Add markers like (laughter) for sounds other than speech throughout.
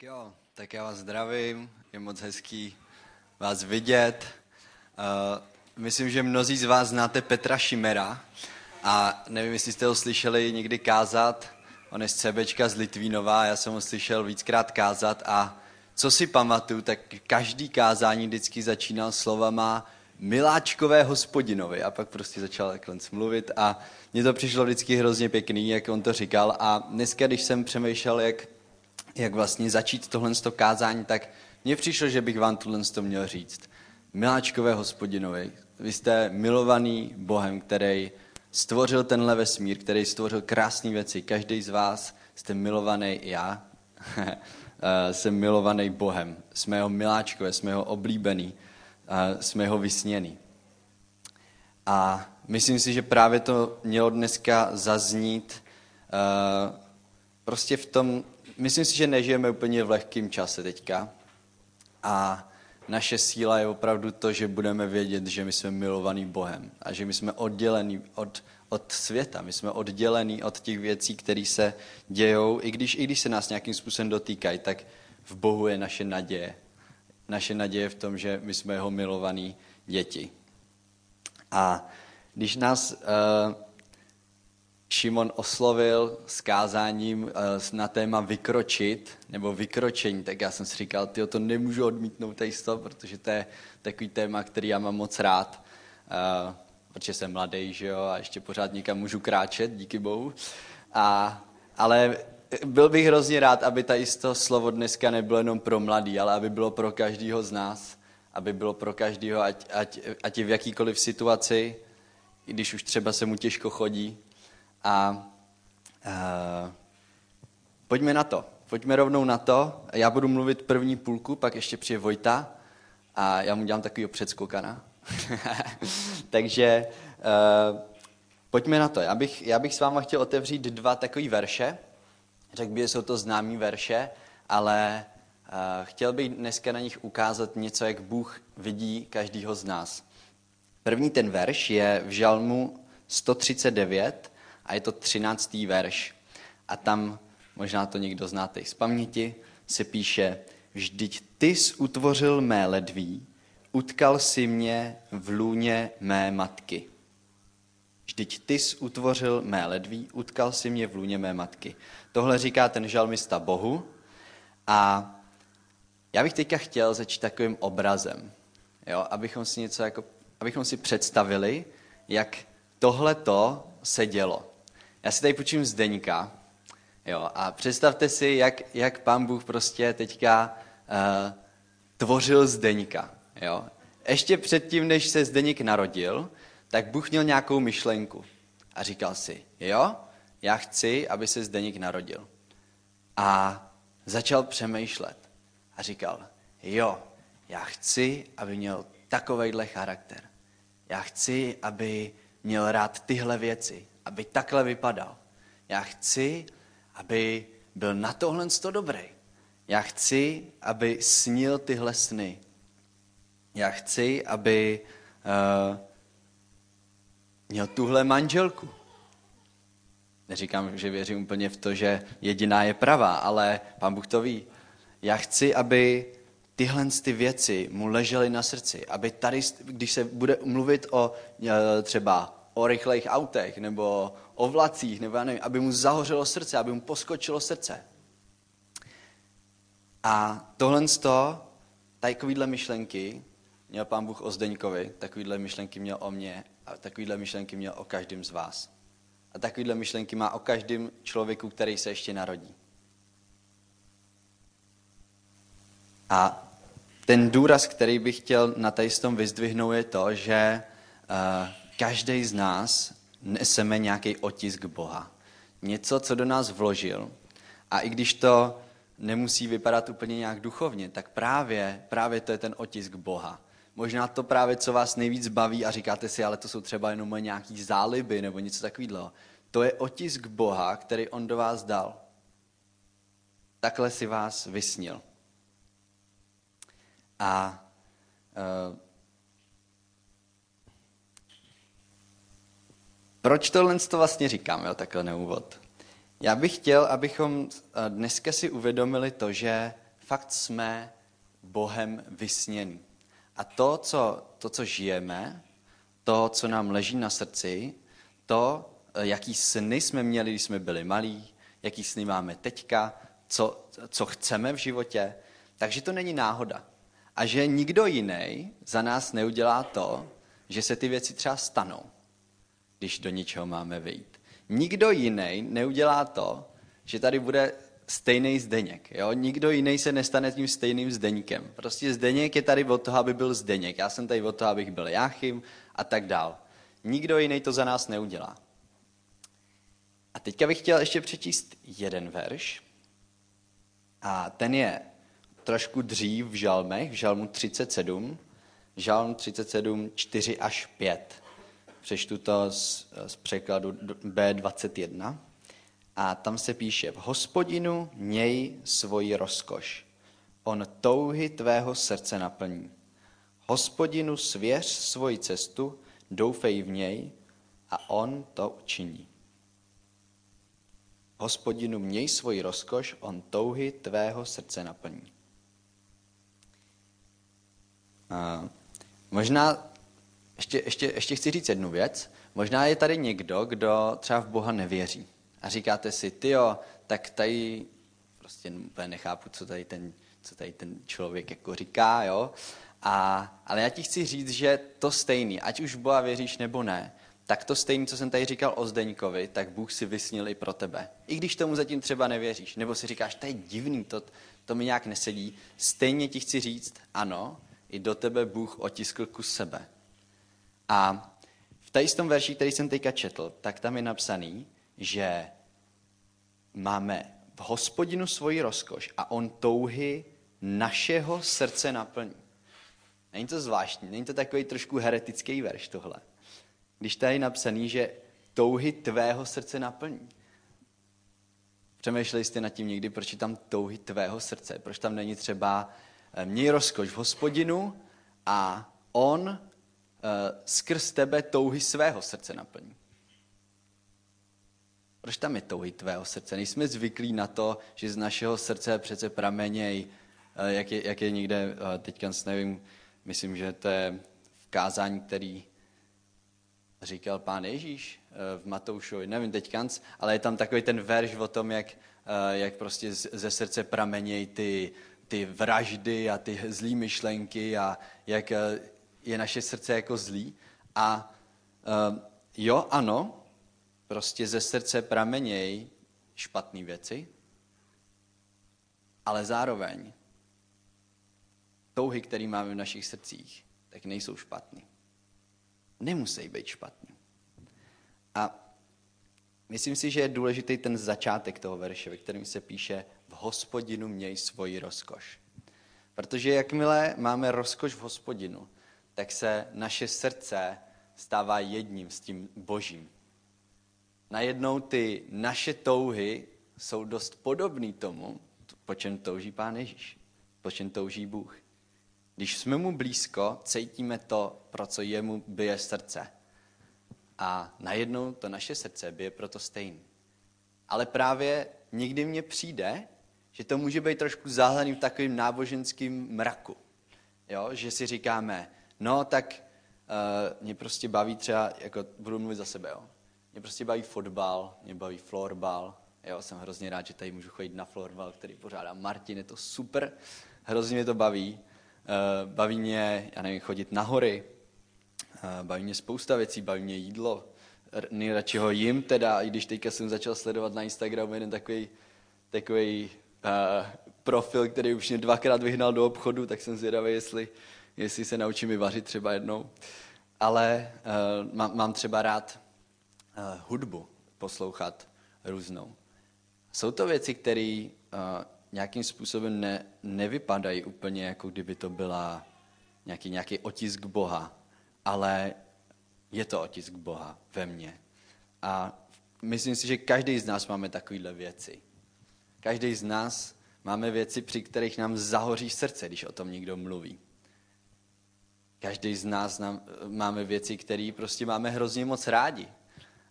Tak jo, tak já vás zdravím, je moc hezký vás vidět. Uh, myslím, že mnozí z vás znáte Petra Šimera a nevím, jestli jste ho slyšeli někdy kázat. On je z CBčka z Litvínova, já jsem ho slyšel víckrát kázat a co si pamatuju, tak každý kázání vždycky začínal slovama miláčkové hospodinovi a pak prostě začal takhle mluvit a mně to přišlo vždycky hrozně pěkný, jak on to říkal a dneska, když jsem přemýšlel, jak jak vlastně začít tohle kázání, tak mně přišlo, že bych vám tohle měl říct. Miláčkové hospodinovi, vy jste milovaný Bohem, který stvořil tenhle vesmír, který stvořil krásné věci. Každý z vás jste milovaný, i já (laughs) jsem milovaný Bohem. Jsme jeho miláčkové, jsme jeho oblíbený, jsme jeho vysněný. A myslím si, že právě to mělo dneska zaznít prostě v tom myslím si, že nežijeme úplně v lehkém čase teďka. A naše síla je opravdu to, že budeme vědět, že my jsme milovaný Bohem a že my jsme oddělení od, od světa, my jsme oddělení od těch věcí, které se dějou, i když, i když se nás nějakým způsobem dotýkají, tak v Bohu je naše naděje. Naše naděje v tom, že my jsme jeho milovaní děti. A když nás uh, Šimon oslovil s kázáním eh, na téma vykročit nebo vykročení, tak já jsem si říkal, ty to nemůžu odmítnout tady to, protože to je takový téma, který já mám moc rád, eh, protože jsem mladý, že jo, a ještě pořád někam můžu kráčet, díky bohu. A, ale byl bych hrozně rád, aby tady to slovo dneska nebylo jenom pro mladý, ale aby bylo pro každého z nás, aby bylo pro každého, ať, ať, ať je v jakýkoliv situaci, i když už třeba se mu těžko chodí, a uh, pojďme na to. Pojďme rovnou na to. Já budu mluvit první půlku, pak ještě přijde Vojta a já mu dělám takovýho předskokana. (laughs) Takže uh, pojďme na to. Já bych, já bych s váma chtěl otevřít dva takové verše. Řekl bych, že jsou to známý verše, ale uh, chtěl bych dneska na nich ukázat něco, jak Bůh vidí každýho z nás. První ten verš je v Žalmu 139 a je to třináctý verš. A tam, možná to někdo znáte z paměti, se píše, vždyť ty jsi utvořil mé ledví, utkal si mě v lůně mé matky. Vždyť ty jsi utvořil mé ledví, utkal si mě v lůně mé matky. Tohle říká ten žalmista Bohu a já bych teďka chtěl začít takovým obrazem, jo, abychom si něco jako, abychom si představili, jak tohle to se dělo. Já si tady počím Zdeňka, jo, a představte si, jak, jak pán Bůh prostě teďka uh, tvořil Zdeňka, jo. Ještě předtím, než se Zdeněk narodil, tak Bůh měl nějakou myšlenku a říkal si, jo, já chci, aby se Zdeněk narodil. A začal přemýšlet a říkal, jo, já chci, aby měl takovejhle charakter. Já chci, aby měl rád tyhle věci aby takhle vypadal. Já chci, aby byl na tohle dobrý. Já chci, aby snil tyhle sny. Já chci, aby uh, měl tuhle manželku. Neříkám, že věřím úplně v to, že jediná je pravá, ale pán Bůh to ví. Já chci, aby tyhle ty věci mu ležely na srdci. Aby tady, když se bude mluvit o eh, třeba o rychlejch autech nebo o vlacích, nebo já nevím, aby mu zahořelo srdce, aby mu poskočilo srdce. A tohle z toho, takovýhle myšlenky měl pán Bůh o Zdeňkovi, takovýhle myšlenky měl o mně a takovýhle myšlenky měl o každém z vás. A takovýhle myšlenky má o každém člověku, který se ještě narodí. A ten důraz, který bych chtěl na tom vyzdvihnout, je to, že uh, každý z nás neseme nějaký otisk Boha. Něco, co do nás vložil. A i když to nemusí vypadat úplně nějak duchovně, tak právě, právě to je ten otisk Boha. Možná to právě, co vás nejvíc baví a říkáte si, ale to jsou třeba jenom moje nějaký záliby nebo něco takového. To je otisk Boha, který on do vás dal. Takhle si vás vysnil. A uh, Proč tohle to vlastně říkám, jo, takhle na úvod? Já bych chtěl, abychom eh, dneska si uvědomili to, že fakt jsme Bohem vysněný. A to co, to, co žijeme, to, co nám leží na srdci, to, jaký sny jsme měli, když jsme byli malí, jaký sny máme teďka, co, co chceme v životě, takže to není náhoda. A že nikdo jiný za nás neudělá to, že se ty věci třeba stanou, když do něčeho máme vyjít. Nikdo jiný neudělá to, že tady bude stejný Zdeněk. Jo? Nikdo jiný se nestane tím stejným Zdeňkem. Prostě Zdeněk je tady od toho, aby byl Zdeněk. Já jsem tady od toho, abych byl Jáchym a tak dál. Nikdo jiný to za nás neudělá. A teďka bych chtěl ještě přečíst jeden verš. A ten je trošku dřív v žalmech, v žalmu 37, žalm 37, 4 až 5. Přečtu to z, z překladu B21. A tam se píše, v hospodinu měj svoji rozkoš. On touhy tvého srdce naplní. Hospodinu svěř svoji cestu, doufej v něj a on to učiní. Hospodinu měj svoji rozkoš, on touhy tvého srdce naplní. A možná ještě, ještě, ještě chci říct jednu věc. Možná je tady někdo, kdo třeba v Boha nevěří. A říkáte si, ty jo, tak tady prostě úplně nechápu, co tady ten, co tady ten člověk jako říká, jo. A, ale já ti chci říct, že to stejný, ať už v Boha věříš nebo ne, tak to stejné, co jsem tady říkal o Zdeňkovi, tak Bůh si vysnil i pro tebe. I když tomu zatím třeba nevěříš, nebo si říkáš, to je divný, to, to mi nějak nesedí, stejně ti chci říct, ano, i do tebe Bůh otiskl kus sebe. A v tady tom verši, který jsem teďka četl, tak tam je napsaný, že máme v hospodinu svoji rozkoš a on touhy našeho srdce naplní. Není to zvláštní, není to takový trošku heretický verš tohle. Když tady je napsaný, že touhy tvého srdce naplní. Přemýšleli jste nad tím někdy, proč je tam touhy tvého srdce? Proč tam není třeba eh, měj rozkoš v hospodinu a on skrz tebe touhy svého srdce naplní? Proč tam je touhy tvého srdce? Nejsme zvyklí na to, že z našeho srdce přece prameněj, uh, jak je, jak je někde, uh, teďka nevím, myslím, že to je v kázání, který říkal pán Ježíš eh, v Matoušovi, nevím teď kanc, ale je tam takový ten verš o tom, jak, eh, jak prostě ze srdce pramenějí ty, ty vraždy a ty zlý myšlenky a jak eh, je naše srdce jako zlý. A jo, ano, prostě ze srdce pramenějí špatné věci, ale zároveň touhy, které máme v našich srdcích, tak nejsou špatný nemusí být špatný. A myslím si, že je důležitý ten začátek toho verše, ve kterém se píše v hospodinu měj svoji rozkoš. Protože jakmile máme rozkoš v hospodinu, tak se naše srdce stává jedním s tím božím. Najednou ty naše touhy jsou dost podobné tomu, po čem touží Pán Ježíš, po čem touží Bůh. Když jsme mu blízko, cítíme to, pro co jemu bije srdce. A najednou to naše srdce bije proto stejný. Ale právě někdy mně přijde, že to může být trošku záhlený v takovým náboženským mraku. Jo? Že si říkáme, no tak uh, mě prostě baví třeba, jako budu mluvit za sebe, jo? mě prostě baví fotbal, mě baví florbal, jo? jsem hrozně rád, že tady můžu chodit na florbal, který pořádá Martin, je to super, hrozně mě to baví. Eh, baví mě, já nevím, chodit na hory, eh, baví mě spousta věcí, baví mě jídlo, nejradši ho jim teda, i když teďka jsem začal sledovat na Instagramu jeden takový, takový uh, profil, který už mě dvakrát vyhnal do obchodu, tak jsem zvědavý, jestli, jestli se naučím i vařit třeba jednou. Ale uh, mám, mám třeba rád uh, hudbu, poslouchat různou. Jsou to věci, které uh, nějakým způsobem ne, nevypadají úplně, jako kdyby to byla nějaký, nějaký otisk Boha, ale je to otisk Boha ve mně. A myslím si, že každý z nás máme takovéhle věci. Každý z nás máme věci, při kterých nám zahoří srdce, když o tom někdo mluví. Každý z nás nám, máme věci, které prostě máme hrozně moc rádi.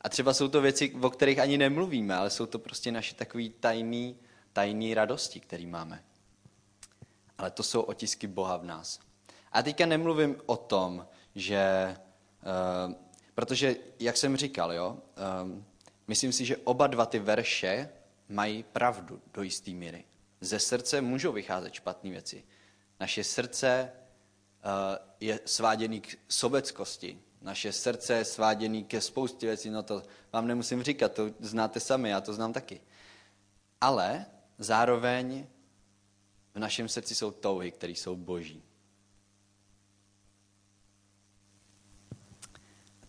A třeba jsou to věci, o kterých ani nemluvíme, ale jsou to prostě naše takové tajné tajné radosti, který máme. ale to jsou otisky Boha v nás. A teďka nemluvím o tom, že, uh, protože, jak jsem říkal, jo, um, myslím si, že oba dva ty verše mají pravdu do jisté míry. Ze srdce můžou vycházet špatné věci. Naše srdce je sváděný k sobeckosti. Naše srdce je sváděný ke spoustě věcí. No to vám nemusím říkat, to znáte sami, já to znám taky. Ale zároveň v našem srdci jsou touhy, které jsou boží.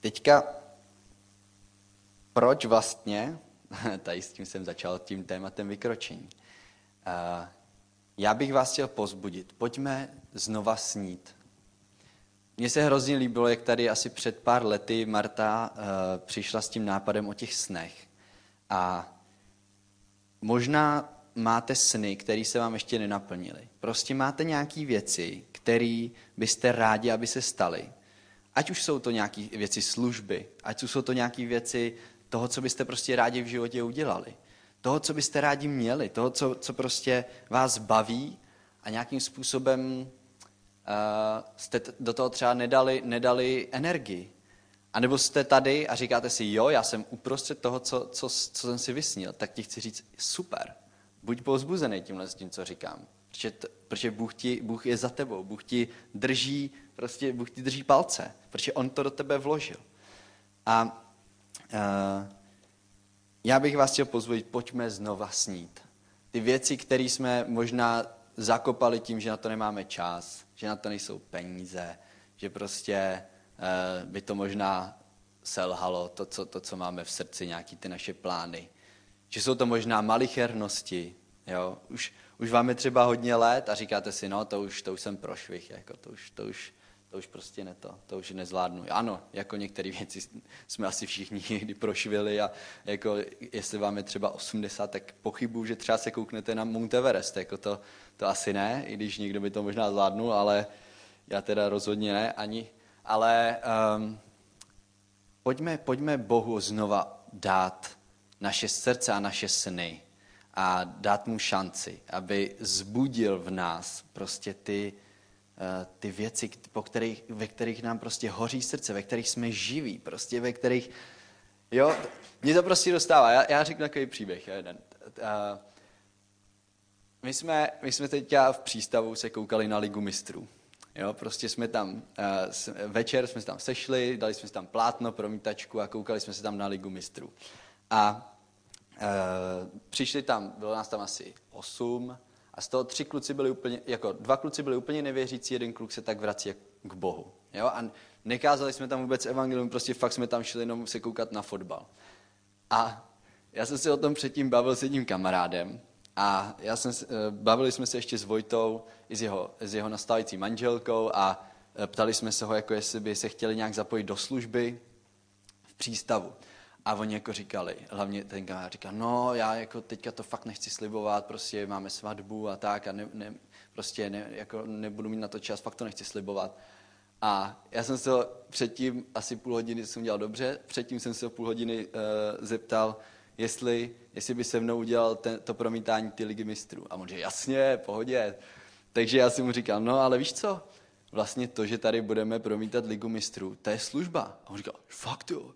Teďka, proč vlastně, (laughs) tady s tím jsem začal tím tématem vykročení, já bych vás chtěl pozbudit, pojďme znova snít. Mně se hrozně líbilo, jak tady asi před pár lety Marta uh, přišla s tím nápadem o těch snech. A možná máte sny, které se vám ještě nenaplnily. Prostě máte nějaké věci, které byste rádi, aby se staly. Ať už jsou to nějaké věci služby, ať už jsou to nějaké věci toho, co byste prostě rádi v životě udělali. Toho, co byste rádi měli, toho, co, co prostě vás baví a nějakým způsobem jste do toho třeba nedali, nedali energii. A nebo jste tady a říkáte si, jo, já jsem uprostřed toho, co, co, co jsem si vysnil, tak ti chci říct, super, buď pozbuzený tímhle s tím, co říkám. Protože, to, protože Bůh, ti, Bůh je za tebou, Bůh ti drží, prostě Bůh ti drží palce, protože On to do tebe vložil. A uh, já bych vás chtěl pozvolit, pojďme znova snít. Ty věci, které jsme možná zakopali tím, že na to nemáme čas, že na to nejsou peníze, že prostě uh, by to možná selhalo, to co, to, co máme v srdci, nějaký ty naše plány. Že jsou to možná malichernosti, jo? Už, už vám je třeba hodně let a říkáte si, no to už, to už jsem prošvih, jako to už, to už, to už prostě ne to, to už nezvládnu. Ano, jako některé věci jsme asi všichni (laughs) někdy prošvili a jako jestli vám je třeba 80, tak pochybuju, že třeba se kouknete na Mount Everest, jako to, to asi ne, i když někdo by to možná zvládnul, ale já teda rozhodně ne ani. Ale um, pojďme, pojďme Bohu znova dát naše srdce a naše sny a dát mu šanci, aby zbudil v nás prostě ty, ty věci, po kterých, ve kterých nám prostě hoří srdce, ve kterých jsme živí, prostě ve kterých, jo, mě to prostě dostává. Já, já řeknu takový příběh, jeden. Eh, my jsme, my jsme teď v přístavu se koukali na Ligu mistrů. Jo, prostě jsme tam, eh, večer jsme se tam sešli, dali jsme si tam plátno, promítačku a koukali jsme se tam na Ligu mistrů. A Eh, přišli tam, bylo nás tam asi osm a z toho tři kluci byli úplně, jako dva kluci byli úplně nevěřící, jeden kluk se tak vrací k Bohu. Jo? A nekázali jsme tam vůbec evangelium, prostě fakt jsme tam šli jenom se koukat na fotbal. A já jsem se o tom předtím bavil s jedním kamarádem a já jsem, eh, bavili jsme se ještě s Vojtou i s jeho, s jeho nastávající manželkou a eh, ptali jsme se ho, jako jestli by se chtěli nějak zapojit do služby v přístavu. A oni jako říkali, hlavně ten kamarád říkal, no já jako teďka to fakt nechci slibovat, prostě máme svatbu a tak a ne, ne, prostě ne, jako nebudu mít na to čas, fakt to nechci slibovat. A já jsem se předtím, asi půl hodiny jsem dělal dobře, předtím jsem se půl hodiny uh, zeptal, jestli, jestli by se mnou udělal ten, to promítání ty ligy mistrů. A on říkal, jasně, pohodě. Takže já jsem mu říkal, no ale víš co, vlastně to, že tady budeme promítat ligu mistrů, to je služba. A on říkal, fakt jo,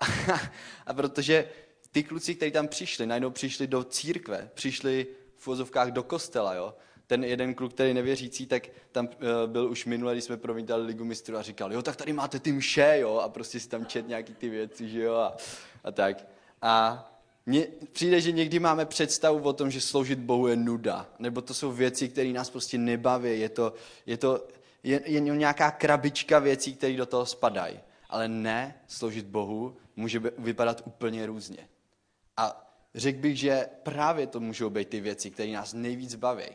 (laughs) a protože ty kluci, kteří tam přišli, najednou přišli do církve, přišli v vozovkách do kostela, jo. Ten jeden kluk, který nevěřící, tak tam uh, byl už minule, když jsme promítali ligu mistrů a říkal, jo, tak tady máte ty mše, jo, a prostě si tam čet nějaký ty věci, že jo, a, a tak. A mně přijde, že někdy máme představu o tom, že sloužit Bohu je nuda, nebo to jsou věci, které nás prostě nebaví, je to, je to je, je nějaká krabička věcí, které do toho spadají. Ale ne, sloužit Bohu může vypadat úplně různě. A řekl bych, že právě to můžou být ty věci, které nás nejvíc baví.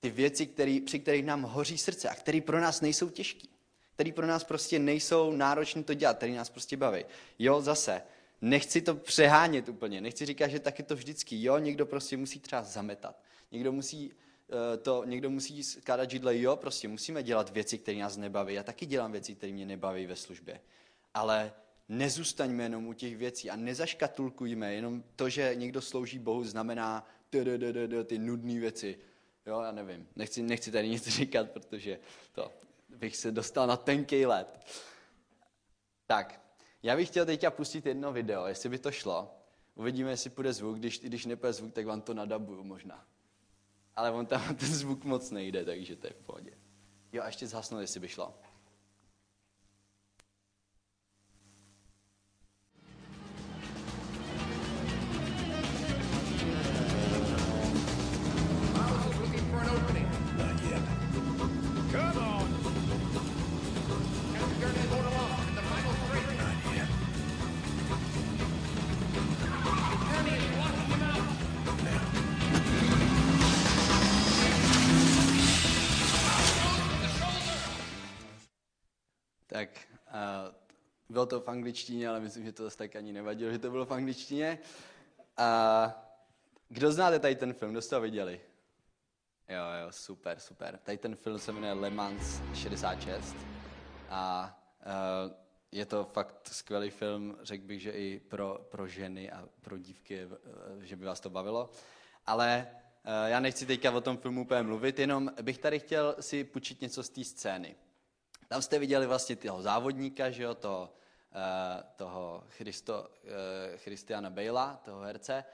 Ty věci, který, při kterých nám hoří srdce a které pro nás nejsou těžké. Které pro nás prostě nejsou náročné to dělat, které nás prostě baví. Jo, zase, nechci to přehánět úplně, nechci říkat, že tak je to vždycky. Jo, někdo prostě musí třeba zametat. Někdo musí eh, to, někdo musí skládat židle, jo, prostě musíme dělat věci, které nás nebaví. Já taky dělám věci, které mě nebaví ve službě. Ale nezůstaňme jenom u těch věcí a nezaškatulkujme jenom to, že někdo slouží Bohu, znamená ty nudné věci. Jo, já nevím. Nechci, nechci tady nic (laughs) říkat, protože to bych se dostal na tenký let. Tak, já bych chtěl teďka pustit jedno video, jestli by to šlo. Uvidíme, jestli půjde zvuk. Když, když nepůjde zvuk, tak vám to nadabuju možná. Ale on tam (laughs) ten zvuk moc nejde, takže to je v pohodě. Jo, a ještě zhasnout, jestli by šlo. Bylo to v angličtině, ale myslím, že to zase tak ani nevadilo, že to bylo v angličtině. A kdo znáte tady ten film? Kdo jste ho viděli? Jo, jo, super, super. Tady ten film se jmenuje Le Mans 66 a uh, je to fakt skvělý film, řekl bych, že i pro, pro ženy a pro dívky, že by vás to bavilo. Ale uh, já nechci teďka o tom filmu úplně mluvit, jenom bych tady chtěl si půjčit něco z té scény. Tam jste viděli vlastně toho závodníka, že jo, toho, uh, toho Christo, uh, Christiana Bale'a, toho herce.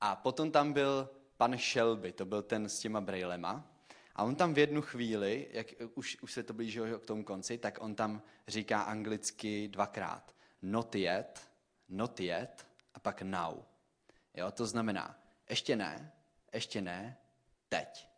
A potom tam byl pan Shelby, to byl ten s těma brailema. A on tam v jednu chvíli, jak už, už se to blížilo k tomu konci, tak on tam říká anglicky dvakrát. Not yet, not yet a pak now. Jo, to znamená, ještě ne, ještě ne, teď.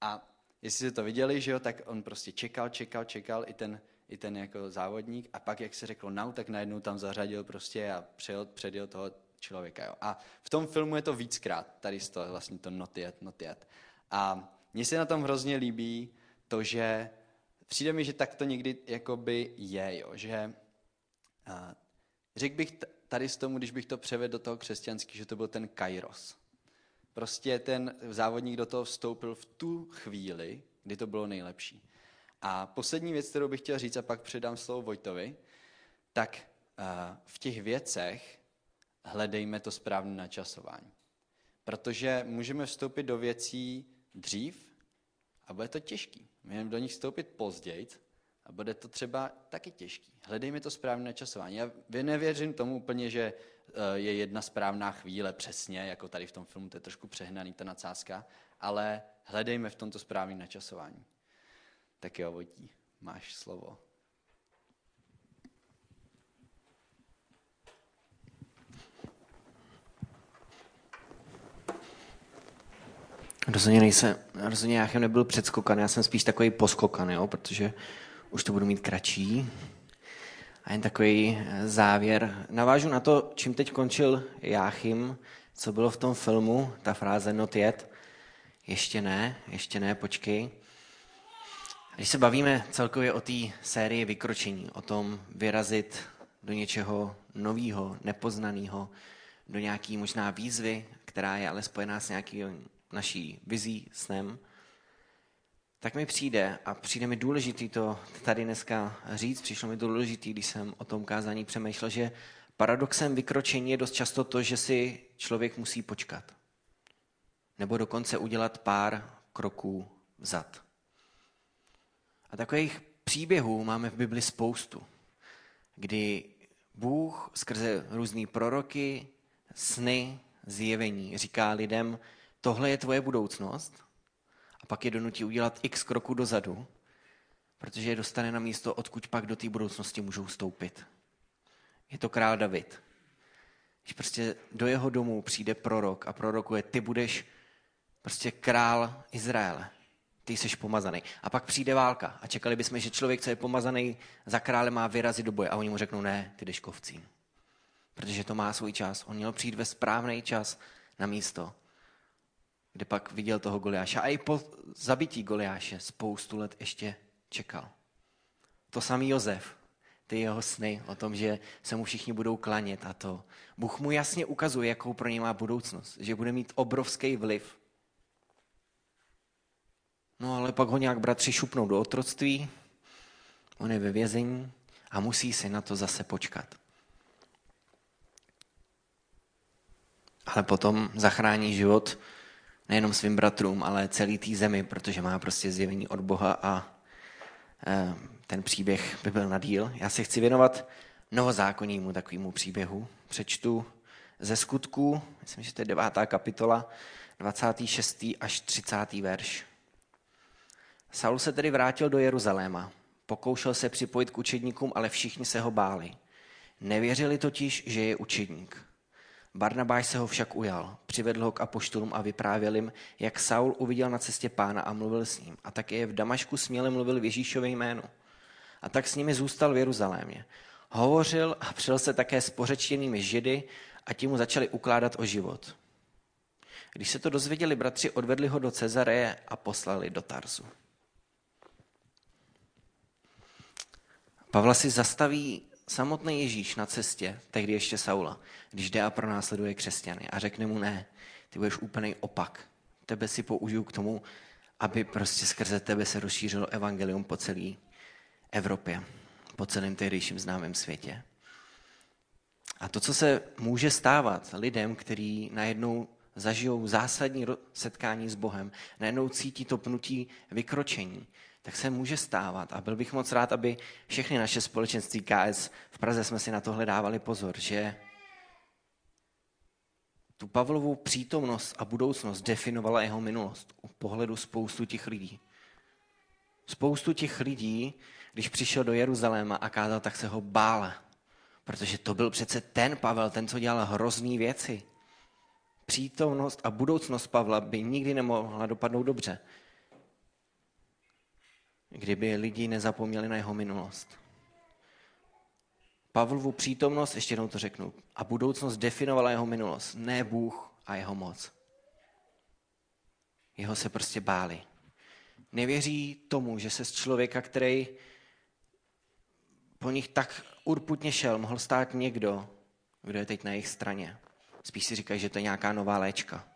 A jestli jste to viděli, že jo, tak on prostě čekal, čekal, čekal i ten, i ten jako závodník a pak, jak se řeklo now, tak najednou tam zařadil prostě a přejel, předjel toho člověka. Jo. A v tom filmu je to víckrát, tady toho vlastně to not yet, not yet. A mně se na tom hrozně líbí to, že přijde mi, že tak to někdy jakoby je, jo, že a, řekl bych tady z tomu, když bych to převedl do toho křesťanský, že to byl ten kairos. Prostě ten závodník do toho vstoupil v tu chvíli, kdy to bylo nejlepší. A poslední věc, kterou bych chtěl říct, a pak předám slovo Vojtovi, tak v těch věcech hledejme to správné načasování. Protože můžeme vstoupit do věcí dřív a bude to těžký. Můžeme do nich vstoupit později a bude to třeba taky těžký. Hledejme to správné načasování. Já nevěřím tomu úplně, že Eh, je jedna správná chvíle přesně, jako tady v tom filmu, to je trošku přehnaný ta nadsázka, ale hledejme v tomto správný načasování. Tak jo, Vojtí, máš slovo. Rozhodně nejsem, rozhodně Jáchem nebyl předskokan, já jsem spíš takový poskokan, jo, protože už to budu mít kratší. A jen takový eh, závěr. Navážu na to, čím teď končil Jáchym, co bylo v tom filmu, ta fráze not yet. Ještě ne, ještě ne, počkej. Když se bavíme celkově o té sérii vykročení, o tom vyrazit do něčeho nového, nepoznaného, do nějaký možná výzvy, která je ale spojená s nějaký naší vizí, snem, tak mi přijde, a přijde mi důležitý to tady dneska říct, přišlo mi důležitý, když jsem o tom kázání přemýšlel, že paradoxem vykročení je dost často to, že si člověk musí počkat. Nebo dokonce udělat pár kroků vzad. A takových příběhů máme v Bibli spoustu, kdy Bůh skrze různé proroky, sny, zjevení říká lidem, tohle je tvoje budoucnost a pak je donutí udělat x kroků dozadu, protože je dostane na místo, odkud pak do té budoucnosti můžou stoupit. Je to král David. Když prostě do jeho domu přijde prorok a prorokuje, ty budeš prostě král Izraele. Ty jsi pomazaný. A pak přijde válka a čekali bychom, že člověk, co je pomazaný za krále, má vyrazit do boje. A oni mu řeknou, ne, ty jdeš kovcím. Protože to má svůj čas. On měl přijít ve správný čas na místo kde pak viděl toho Goliáše. A i po zabití Goliáše spoustu let ještě čekal. To samý Jozef, ty jeho sny o tom, že se mu všichni budou klanět a to. Bůh mu jasně ukazuje, jakou pro ně má budoucnost, že bude mít obrovský vliv. No ale pak ho nějak bratři šupnou do otroctví, on je ve vězení a musí si na to zase počkat. Ale potom zachrání život nejenom svým bratrům, ale celý té zemi, protože má prostě zjevení od Boha a eh, ten příběh by byl na díl. Já se chci věnovat novozákonnímu takovému příběhu. Přečtu ze skutků, myslím, že to je devátá kapitola, 26. až 30. verš. Saul se tedy vrátil do Jeruzaléma. Pokoušel se připojit k učedníkům, ale všichni se ho báli. Nevěřili totiž, že je učedník. Barnabáš se ho však ujal, přivedl ho k apoštolům a vyprávěl jim, jak Saul uviděl na cestě pána a mluvil s ním. A také v Damašku směle mluvil v Ježíšově jménu. A tak s nimi zůstal v Jeruzalémě. Hovořil a přel se také s pořečtěnými židy a ti mu začali ukládat o život. Když se to dozvěděli bratři, odvedli ho do Cezareje a poslali do Tarzu. Pavla si zastaví samotný Ježíš na cestě, tehdy ještě Saula, když jde a pronásleduje křesťany a řekne mu ne, ty budeš úplný opak. Tebe si použiju k tomu, aby prostě skrze tebe se rozšířilo evangelium po celé Evropě, po celém tehdejším známém světě. A to, co se může stávat lidem, kteří najednou zažijou zásadní setkání s Bohem, najednou cítí to pnutí vykročení, tak se může stávat. A byl bych moc rád, aby všechny naše společenství KS v Praze jsme si na tohle dávali pozor, že tu Pavlovou přítomnost a budoucnost definovala jeho minulost u pohledu spoustu těch lidí. Spoustu těch lidí, když přišel do Jeruzaléma a kázal, tak se ho bála. Protože to byl přece ten Pavel, ten, co dělal hrozný věci. Přítomnost a budoucnost Pavla by nikdy nemohla dopadnout dobře kdyby lidi nezapomněli na jeho minulost. Pavlovu přítomnost, ještě jednou to řeknu, a budoucnost definovala jeho minulost, ne Bůh a jeho moc. Jeho se prostě báli. Nevěří tomu, že se z člověka, který po nich tak urputně šel, mohl stát někdo, kdo je teď na jejich straně. Spíš si říkají, že to je nějaká nová léčka.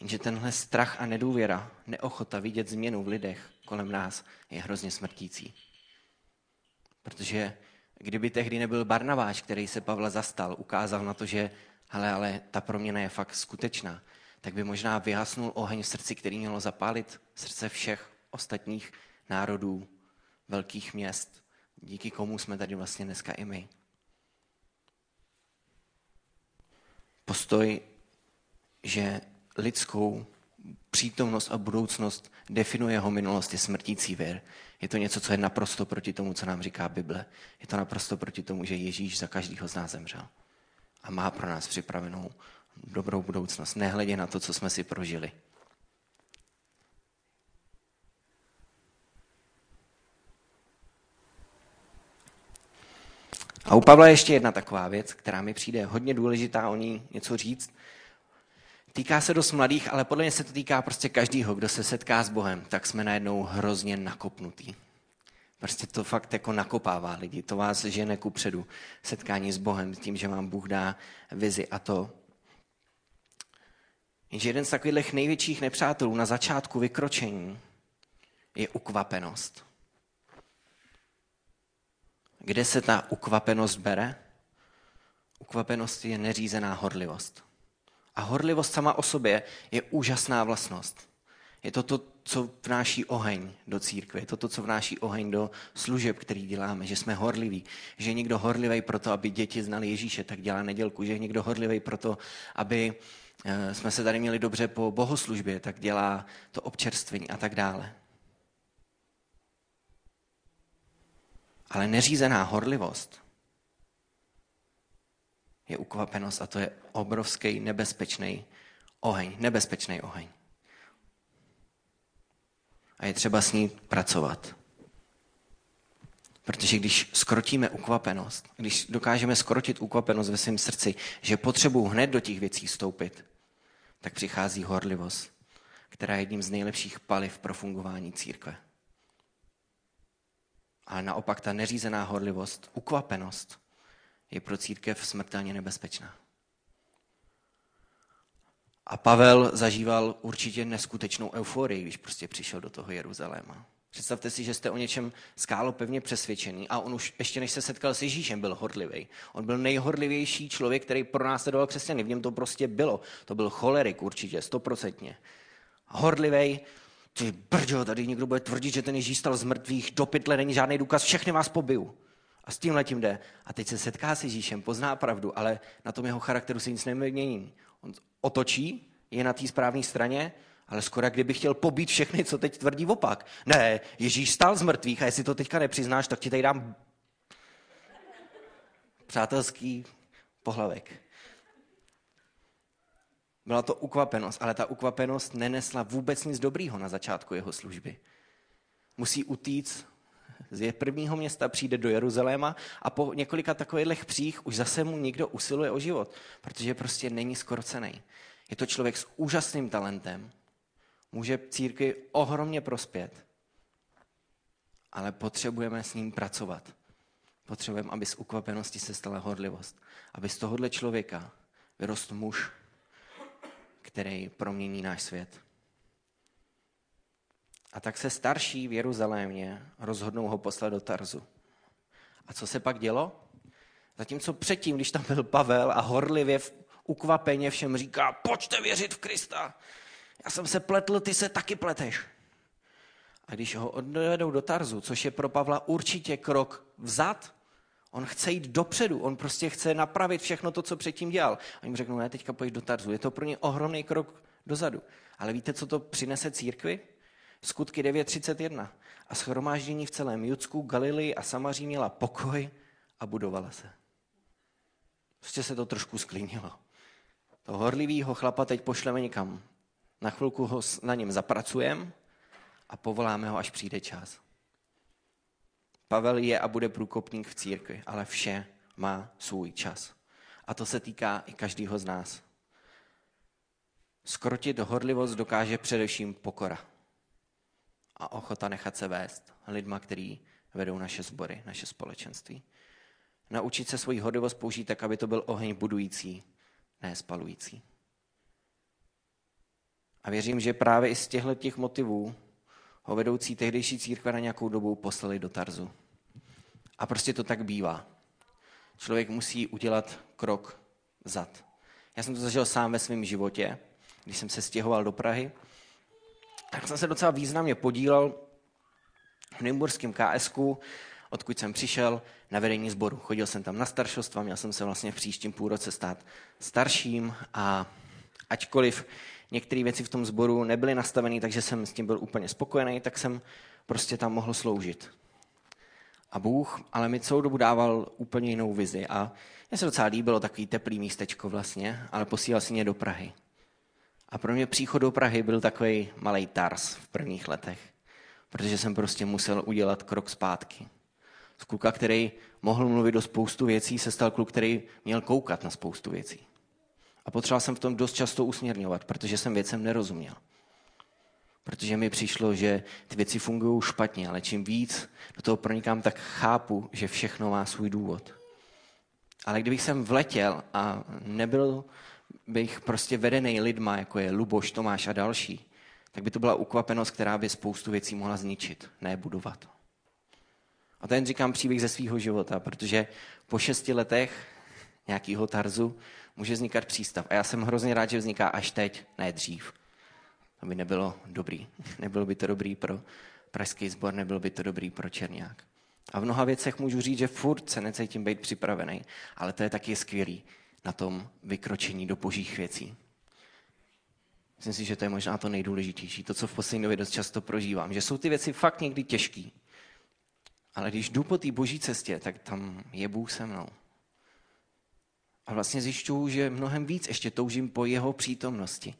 Jenže tenhle strach a nedůvěra, neochota vidět změnu v lidech kolem nás je hrozně smrtící. Protože kdyby tehdy nebyl Barnaváš, který se Pavla zastal, ukázal na to, že hele, ale ta proměna je fakt skutečná, tak by možná vyhasnul oheň v srdci, který mělo zapálit srdce všech ostatních národů, velkých měst, díky komu jsme tady vlastně dneska i my. Postoj, že lidskou přítomnost a budoucnost definuje jeho minulost, je smrtící věr. Je to něco, co je naprosto proti tomu, co nám říká Bible. Je to naprosto proti tomu, že Ježíš za každého z nás zemřel. A má pro nás připravenou dobrou budoucnost, nehledě na to, co jsme si prožili. A u Pavla je ještě jedna taková věc, která mi přijde hodně důležitá o ní něco říct. Týká se dost mladých, ale podle mě se to týká prostě každýho, kdo se setká s Bohem, tak jsme najednou hrozně nakopnutí. Prostě to fakt jako nakopává lidi, to vás žene ku předu. Setkání s Bohem, tím, že vám Bůh dá vizi a to. Jenže jeden z takových největších nepřátelů na začátku vykročení je ukvapenost. Kde se ta ukvapenost bere? Ukvapenost je neřízená horlivost. A horlivost sama o sobě je úžasná vlastnost. Je to to, co vnáší oheň do církve, je to to, co vnáší oheň do služeb, který děláme, že jsme horliví, že je někdo horlivý proto, aby děti znali Ježíše, tak dělá nedělku, že je někdo horlivý proto, aby eh, jsme se tady měli dobře po bohoslužbě, tak dělá to občerstvení a tak dále. Ale neřízená horlivost je ukvapenost a to je obrovský nebezpečný oheň, nebezpečný oheň. A je třeba s ní pracovat. Protože když skrotíme ukvapenost, když dokážeme skrotit ukvapenost ve svém srdci, že potřebuji hned do těch věcí stoupit, tak přichází horlivost, která je jedním z nejlepších paliv pro fungování církve. Ale naopak ta neřízená horlivost, ukvapenost, je pro církev smrtelně nebezpečná. A Pavel zažíval určitě neskutečnou euforii, když prostě přišel do toho Jeruzaléma. Představte si, že jste o něčem skálo pevně přesvědčený a on už ještě než se setkal s Ježíšem, byl horlivý. On byl nejhorlivější člověk, který pro nás sledoval křesťany. V něm to prostě bylo. To byl cholerik určitě, stoprocentně. Horlivý, ty brďo, tady někdo bude tvrdit, že ten Ježíš stal z mrtvých, do pytle není žádný důkaz, všechny vás pobiju. A s tím letím jde. A teď se setká s Ježíšem, pozná pravdu, ale na tom jeho charakteru se nic nemění. On otočí, je na té správné straně, ale skoro kdyby chtěl pobít všechny, co teď tvrdí opak. Ne, Ježíš stál z mrtvých a jestli to teďka nepřiznáš, tak ti tady dám přátelský pohlavek. Byla to ukvapenost, ale ta ukvapenost nenesla vůbec nic dobrýho na začátku jeho služby. Musí utíct z prvního města, přijde do Jeruzaléma a po několika takových přích už zase mu někdo usiluje o život, protože prostě není skoro cený. Je to člověk s úžasným talentem, může církvi ohromně prospět, ale potřebujeme s ním pracovat. Potřebujeme, aby z ukvapenosti se stala horlivost. Aby z tohohle člověka vyrostl muž, který promění náš svět. A tak se starší v Jeruzalémě rozhodnou ho poslat do Tarzu. A co se pak dělo? Zatímco předtím, když tam byl Pavel a horlivě ukvapeně všem říká, pojďte věřit v Krista, já jsem se pletl, ty se taky pleteš. A když ho odvedou do Tarzu, což je pro Pavla určitě krok vzad, on chce jít dopředu, on prostě chce napravit všechno to, co předtím dělal. A jim řeknou, ne, teďka pojď do Tarzu. Je to pro ně ohromný krok dozadu. Ale víte, co to přinese církvi? Skutky 9.31. A schromáždění v celém Judsku, Galilii a Samaří měla pokoj a budovala se. Prostě se to trošku sklínilo. To horlivýho chlapa teď pošleme někam na chvilku ho na něm zapracujeme a povoláme ho, až přijde čas. Pavel je a bude průkopník v církvi, ale vše má svůj čas. A to se týká i každého z nás. Skrotit horlivost dokáže především pokora a ochota nechat se vést lidma, který vedou naše sbory, naše společenství. Naučit se svoji horlivost použít tak, aby to byl oheň budující, ne spalující. A věřím, že právě i z těchto těch motivů ho vedoucí tehdejší církve na nějakou dobu poslali do Tarzu. A prostě to tak bývá. Člověk musí udělat krok vzad. Já jsem to zažil sám ve svém životě, když jsem se stěhoval do Prahy. Tak jsem se docela významně podílel v Nymburském KSK, odkud jsem přišel, na vedení sboru. Chodil jsem tam na staršostva, měl jsem se vlastně v příštím půlroce stát starším a ačkoliv některé věci v tom sboru nebyly nastavené, takže jsem s tím byl úplně spokojený, tak jsem prostě tam mohl sloužit. A Bůh ale mi celou dobu dával úplně jinou vizi a mně se docela líbilo takový teplý místečko vlastně, ale posílal si mě do Prahy. A pro mě příchod do Prahy byl takový malý tars v prvních letech, protože jsem prostě musel udělat krok zpátky. Z kluka, který mohl mluvit o spoustu věcí, se stal kluk, který měl koukat na spoustu věcí. A potřeboval jsem v tom dost často usměrňovat, protože jsem věcem nerozuměl. Protože mi přišlo, že ty věci fungují špatně, ale čím víc do toho pronikám, tak chápu, že všechno má svůj důvod. Ale kdybych jsem vletěl a nebyl bych prostě vedený lidma, jako je Luboš, Tomáš a další, tak by to byla ukvapenost, která by spoustu věcí mohla zničit, ne budovat. A to jen říkám příběh ze svého života, protože po šesti letech nějakého tarzu může vznikat přístav. A já jsem hrozně rád, že vzniká až teď, ne dřív. To by nebylo dobrý. (laughs) Nebylo by to dobrý pro pražský sbor, nebylo by to dobrý pro Černák. A v mnoha věcech můžu říct, že furt se necítím být připravený, ale to je taky skvělý na tom vykročení do božích věcí. Myslím si, že to je možná to nejdůležitější, to, co v poslední době dost často prožívám, že jsou ty věci fakt někdy těžké. Ale když jdu po té boží cestě, tak tam je Bůh se mnou. A vlastně zjišťuju, že mnohem víc ještě toužím po jeho přítomnosti.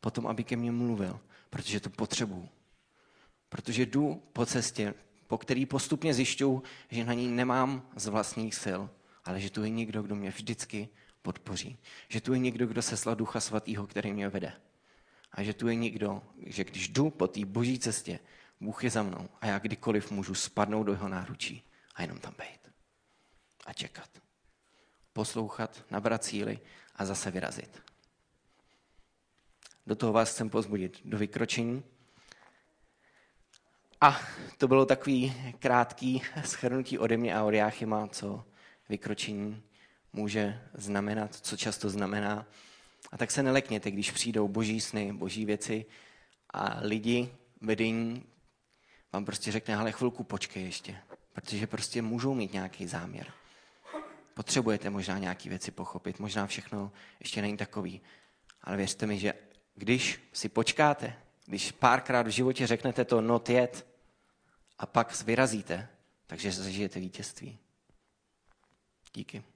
Potom, aby ke mně mluvil, protože to potřebuju. Protože jdu po cestě, po který postupně zjišťuju, že na ní nemám z vlastních sil, ale že tu je někdo, kdo mě vždycky podpoří. Že tu je někdo, kdo seslal Ducha Svatého, který mě vede. A že tu je někdo, že když jdu po té boží cestě, Bůh je za mnou a já kdykoliv můžu spadnout do jeho náručí a jenom tam být. A čekat poslouchat, nabrat síly a zase vyrazit. Do toho vás chcem pozbudit, do vykročení. A to bylo takový krátký schrnutí ode mě a od Jáchyma, co vykročení může znamenat, co často znamená. A tak se nelekněte, když přijdou boží sny, boží věci a lidi, vedení, vám prostě řekne, ale chvilku počkej ještě, protože prostě můžou mít nějaký záměr. Potřebujete možná nějaké věci pochopit, možná všechno ještě není takový. Ale věřte mi, že když si počkáte, když párkrát v životě řeknete to not yet a pak vyrazíte, takže zažijete vítězství. Díky.